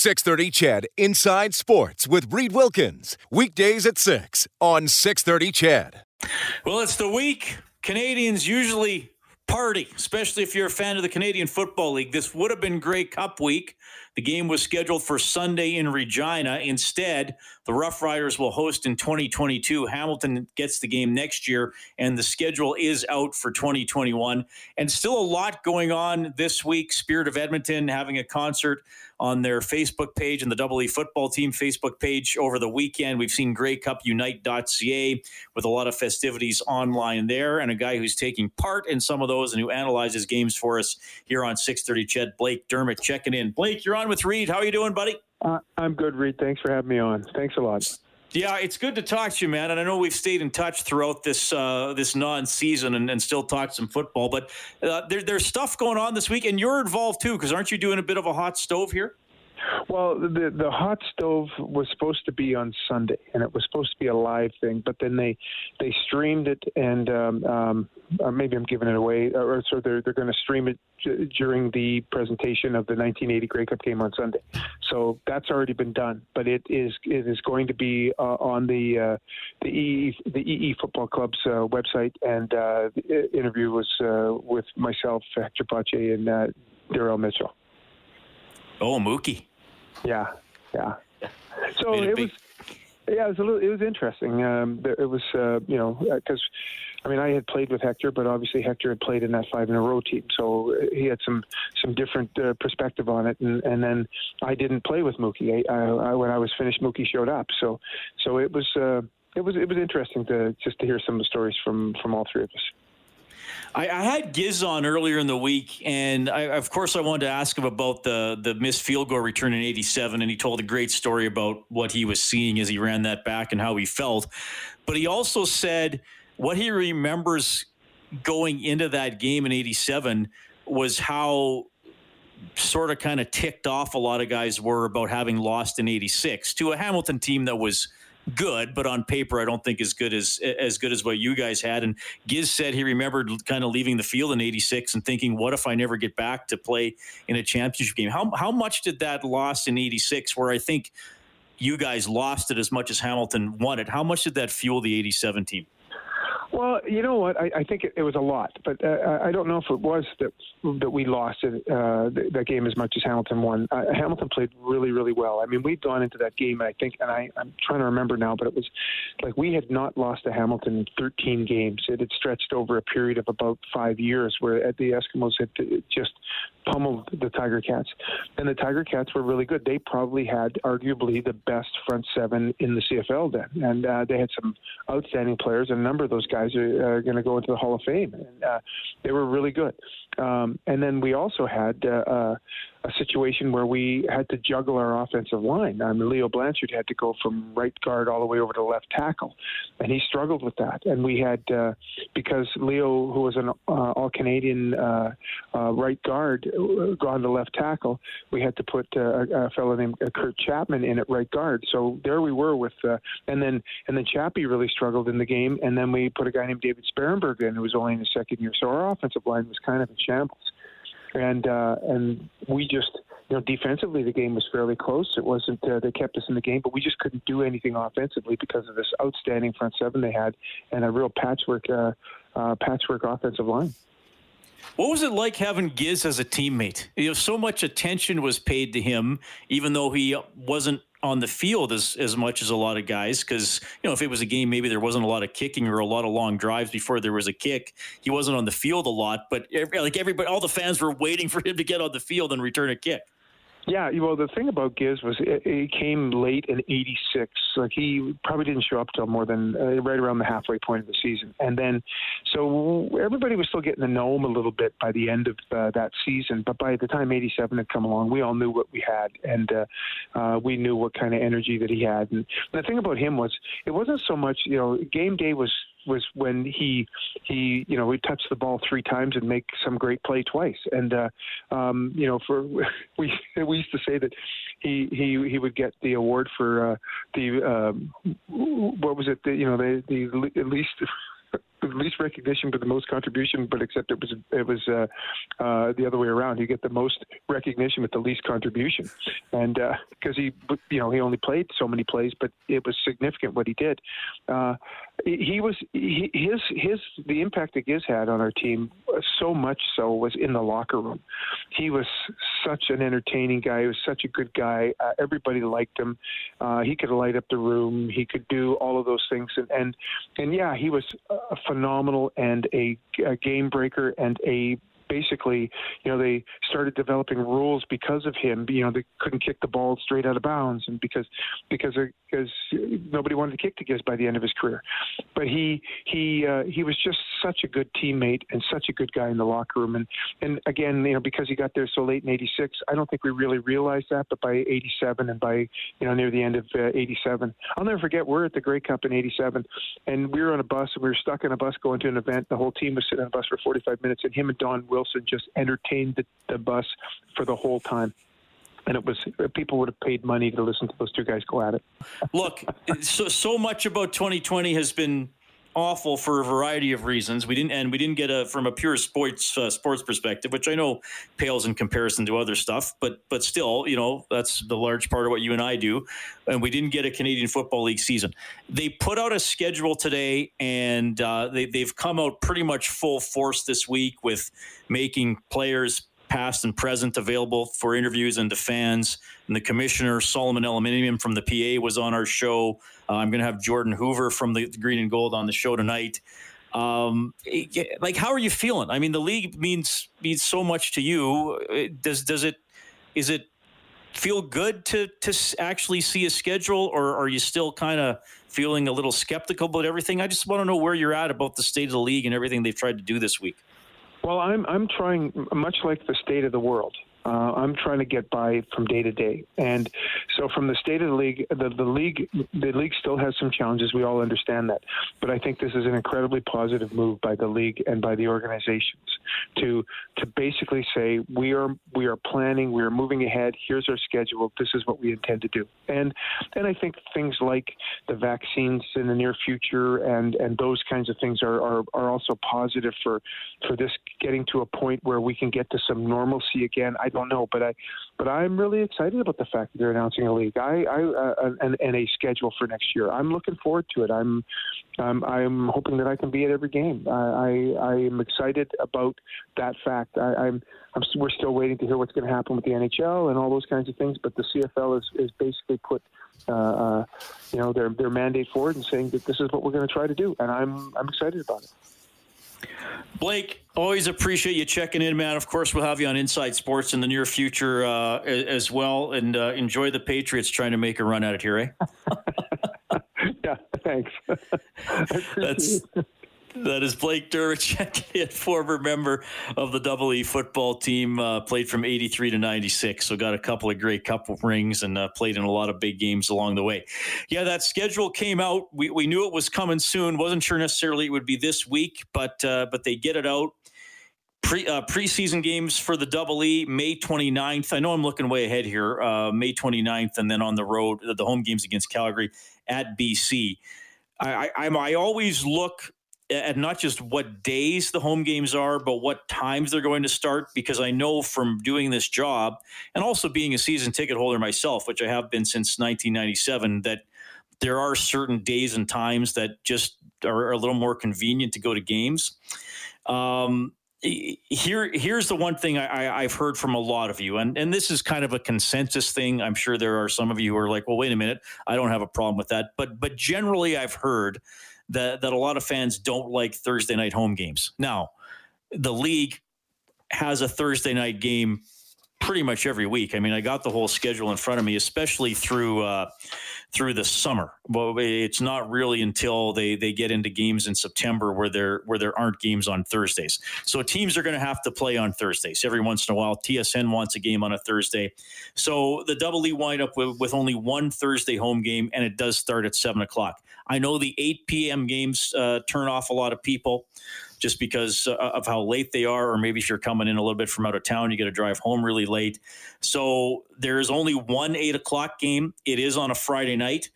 630 CHED Inside Sports with Reid Wilkins. Weekdays at 6 on 630 CHED. Well, it's the week. Canadians usually party, especially if you're a fan of the Canadian Football League. This would have been Grey Cup week. The game was scheduled for Sunday in Regina. Instead, the Roughriders will host in 2022. Hamilton gets the game next year, and the schedule is out for 2021. And still a lot going on this week. Spirit of Edmonton having a concert on their Facebook page and the Double E football team Facebook page over the weekend. We've seen greycupunite.ca with a lot of festivities online there, and a guy who's taking part in some of those and who analyzes games for us here on 630 CHED, Blake Dermott checking in. Blake, you're on with Reid. How are you doing, buddy? Uh, I'm good, Reid. Thanks for having me on. Thanks a lot. Yeah, it's good to talk to you, man. And I know we've stayed in touch throughout this uh, this non-season and, and still talked some football. But uh, there, there's stuff going on this week, and you're involved too, because aren't you doing a bit of a hot stove here? Well, the the hot stove was supposed to be on Sunday, and it was supposed to be a live thing. But then they they streamed it, and um, um, or maybe I'm giving it away, or so they're they're going to stream it during the presentation of the 1980 Grey Cup game on Sunday. So that's already been done, but it is it is going to be uh, on the uh, the EE the EE Football Club's uh, website, and uh, the interview was uh, with myself, Hector Pothier, and uh, Darrell Mitchell. Oh, Mookie. Yeah, yeah. So it was. Yeah, it was a little. It was interesting. Um, it was, uh, you know, because I mean, I had played with Hector, but obviously Hector had played in that five in a row team, so he had some some different uh, perspective on it. And, and then I didn't play with Mookie. I, I, when I was finished, Mookie showed up. So so it was uh, it was it was interesting to just to hear some of the stories from from all three of us. I, I, had Giz on earlier in the week, and I, of course I wanted to ask him about the the missed field goal return in '87, and he told a great story about what he was seeing as he ran that back and how he felt. But he also said what he remembers going into that game in '87 was how sort of kind of ticked off a lot of guys were about having lost in 86 to a Hamilton team that was good, but on paper, I don't think as good as as good as what you guys had. And Giz said he remembered kind of leaving the field in '86 and thinking, "What if I never get back to play in a championship game?" How how much did that loss in '86, where I think you guys lost it as much as Hamilton won it, how much did that fuel the '87 team? Well, you know what? I, I think it, it, was a lot, but uh, I don't know if it was that that we lost it, uh, that game as much as Hamilton won. Uh, Hamilton played really, really well. I mean, we'd gone into that game, and I think, and I, I'm trying to remember now, but it was like we had not lost to Hamilton in 13 games. It had stretched over a period of about five years, where the Eskimos had just pummeled the Tiger Cats, and the Tiger Cats were really good. They probably had arguably the best front seven in the CFL then, and uh, they had some outstanding players, and a number of those guys are, are going to go into the Hall of Fame, and uh, they were really good. Um, and then we also had uh, uh, a situation where we had to juggle our offensive line. Um, Leo Blanchard had to go from right guard all the way over to left tackle, and he struggled with that. And we had uh, because Leo, who was an uh, All Canadian uh, uh, right guard, uh, gone to left tackle. We had to put uh, a fellow named Kurt Chapman in at right guard. So there we were with, and then and then Chappie really struggled in the game, and then we put a guy named David Sparenberg in, who was only in his second year. So our offensive line was kind of in shambles and uh, and we just you know defensively the game was fairly close. It wasn't uh, they kept us in the game, but we just couldn't do anything offensively because of this outstanding front seven they had and a real patchwork uh, uh, patchwork offensive line. What was it like having Giz as a teammate? You know, so much attention was paid to him, even though he wasn't on the field as as much as a lot of guys because you know if it was a game maybe there wasn't a lot of kicking or a lot of long drives before there was a kick he wasn't on the field a lot but every, like everybody all the fans were waiting for him to get on the field and return a kick yeah, well, the thing about Giz was it, it came late in '86. Like he probably didn't show up till more than uh, right around the halfway point of the season, and then so everybody was still getting to know him a little bit by the end of uh, that season. But by the time '87 had come along, we all knew what we had, and uh, uh, we knew what kind of energy that he had. And the thing about him was, it wasn't so much, you know, game day was was when he he you know we touched the ball three times and make some great play twice. And uh um you know for we we used to say that he he he would get the award for uh the um what was it the you know the the at least the least recognition but the most contribution, but except it was it was uh, uh, the other way around. You get the most recognition with the least contribution, and because uh, he you know he only played so many plays, but it was significant what he did. Uh, he was he, his his the impact that Giz had on our team so much so was in the locker room. He was such an entertaining guy. He was such a good guy. Uh, everybody liked him. Uh, he could light up the room. He could do all of those things. And and, and yeah, he was phenomenal and a, a game breaker and a basically, you know, they started developing rules because of him. You know, they couldn't kick the ball straight out of bounds, and because because because nobody wanted to kick to Giz by the end of his career. But he he uh, he was just such a good teammate and such a good guy in the locker room. And and again, you know, because he got there so late in '86, I don't think we really realized that. But by '87 and by you know near the end of '87, uh, I'll never forget. We're at the Grey Cup in '87, and we were on a bus and we were stuck in a bus going to an event. The whole team was sitting on a bus for 45 minutes, and him and Don Wilson just entertained the, the bus for the whole time and it was people would have paid money to listen to those two guys go at it. Look, so so much about 2020 has been awful for a variety of reasons. We didn't, and we didn't get a from a pure sports uh, sports perspective, which I know pales in comparison to other stuff. But but still, you know, that's the large part of what you and I do. And we didn't get a Canadian Football League season. They put out a schedule today, and uh, they they've come out pretty much full force this week with making players past and present available for interviews and to fans. And the commissioner, Solomon Elimimian from the PA, was on our show. Uh, I'm going to have Jordan Hoover from the Green and Gold on the show tonight. Um, like, how are you feeling? I mean, the league means means so much to you. Does does it is it feel good to to actually see a schedule, or are you still kind of feeling a little skeptical about everything? I just want to know where you're at about the state of the league and everything they've tried to do this week. Well, I'm I'm trying much like the state of the world. Uh, I'm trying to get by from day to day, and so from the state of the league, the, the league, the league still has some challenges. We all understand that, but I think this is an incredibly positive move by the league and by the organizations to to basically say we are we are planning, we are moving ahead. Here's our schedule. This is what we intend to do, and and I think things like the vaccines in the near future and and those kinds of things are are, are also positive for for this getting to a point where we can get to some normalcy again. I don't know, but I, but I'm really excited about the fact that they're announcing a league. I, I uh, and, and a schedule for next year. I'm looking forward to it. I'm, um, I'm hoping that I can be at every game. I, I, I am excited about that fact. I, I'm, I'm, we're still waiting to hear what's going to happen with the NHL and all those kinds of things. But the CFL is, is basically put, uh, uh, you know, their their mandate forward and saying that this is what we're going to try to do, and I'm I'm excited about it. Blake, always appreciate you checking in, man. Of course, we'll have you on Inside Sports in the near future uh, as well. And uh, enjoy the Patriots trying to make a run at it here, eh? yeah, thanks. That's that is Blake Dermott, former member of the Double E football team, uh, played from 83 to 96. So got a couple of Grey Cup rings and uh, played in a lot of big games along the way. Yeah, that schedule came out. We, we knew it was coming soon. Wasn't sure necessarily it would be this week, but uh, but they get it out. Pre, uh, preseason games for the Double E, May 29th. I know I'm looking way ahead here. Uh, May 29th, and then on the road, the home games against Calgary at BC. I, I, I always look at not just what days the home games are, but what times they're going to start. Because I know from doing this job and also being a season ticket holder myself, which I have been since 1997, that there are certain days and times that just are a little more convenient to go to games. Um, here, here's the one thing I, have heard from a lot of you, and, and this is kind of a consensus thing. I'm sure there are some of you who are like, "Well, wait a minute, I don't have a problem with that," but but generally, I've heard that that a lot of fans don't like Thursday night home games. Now, the league has a Thursday night game pretty much every week. I mean, I got the whole schedule in front of me, especially through uh, through the summer. Well, it's not really until they they get into games in September where there where there aren't games on Thursdays. So teams are going to have to play on Thursdays every once in a while. TSN wants a game on a Thursday, so the Double E wind up with, with only one Thursday home game, and it does start at seven o'clock. I know the 8 p.m. games uh, turn off a lot of people just because uh, of how late they are, or maybe if you're coming in a little bit from out of town, you got to drive home really late. So there is only one eight o'clock game. It is on a Friday night.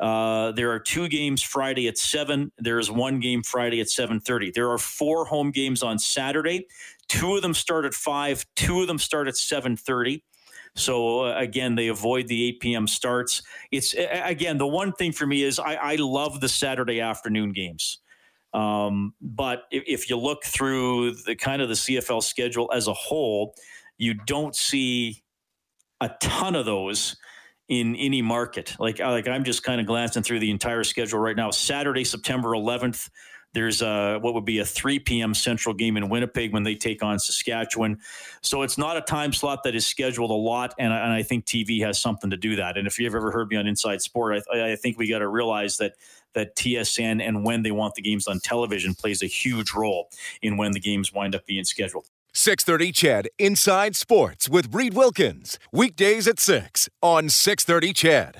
Uh, there are two games Friday at seven. There is one game Friday at seven thirty. There are four home games on Saturday. Two of them start at five. Two of them start at seven thirty. So uh, again, they avoid the 8 p.m. starts. It's again the one thing for me is I, I love the Saturday afternoon games. Um, but if, if, you look through the kind of the CFL schedule as a whole, you don't see a ton of those in any market. Like like I'm just kind of glancing through the entire schedule right now. Saturday, September 11th. There's a, what would be a 3 p.m. Central game in Winnipeg when they take on Saskatchewan. So it's not a time slot that is scheduled a lot, and, and I think TV has something to do that. And if you've ever heard me on Inside Sport, I, I think we got to realize that that TSN and when they want the games on television plays a huge role in when the games wind up being scheduled. 630 CHED Inside Sports with Reid Wilkins. Weekdays at 6 on 630 CHED.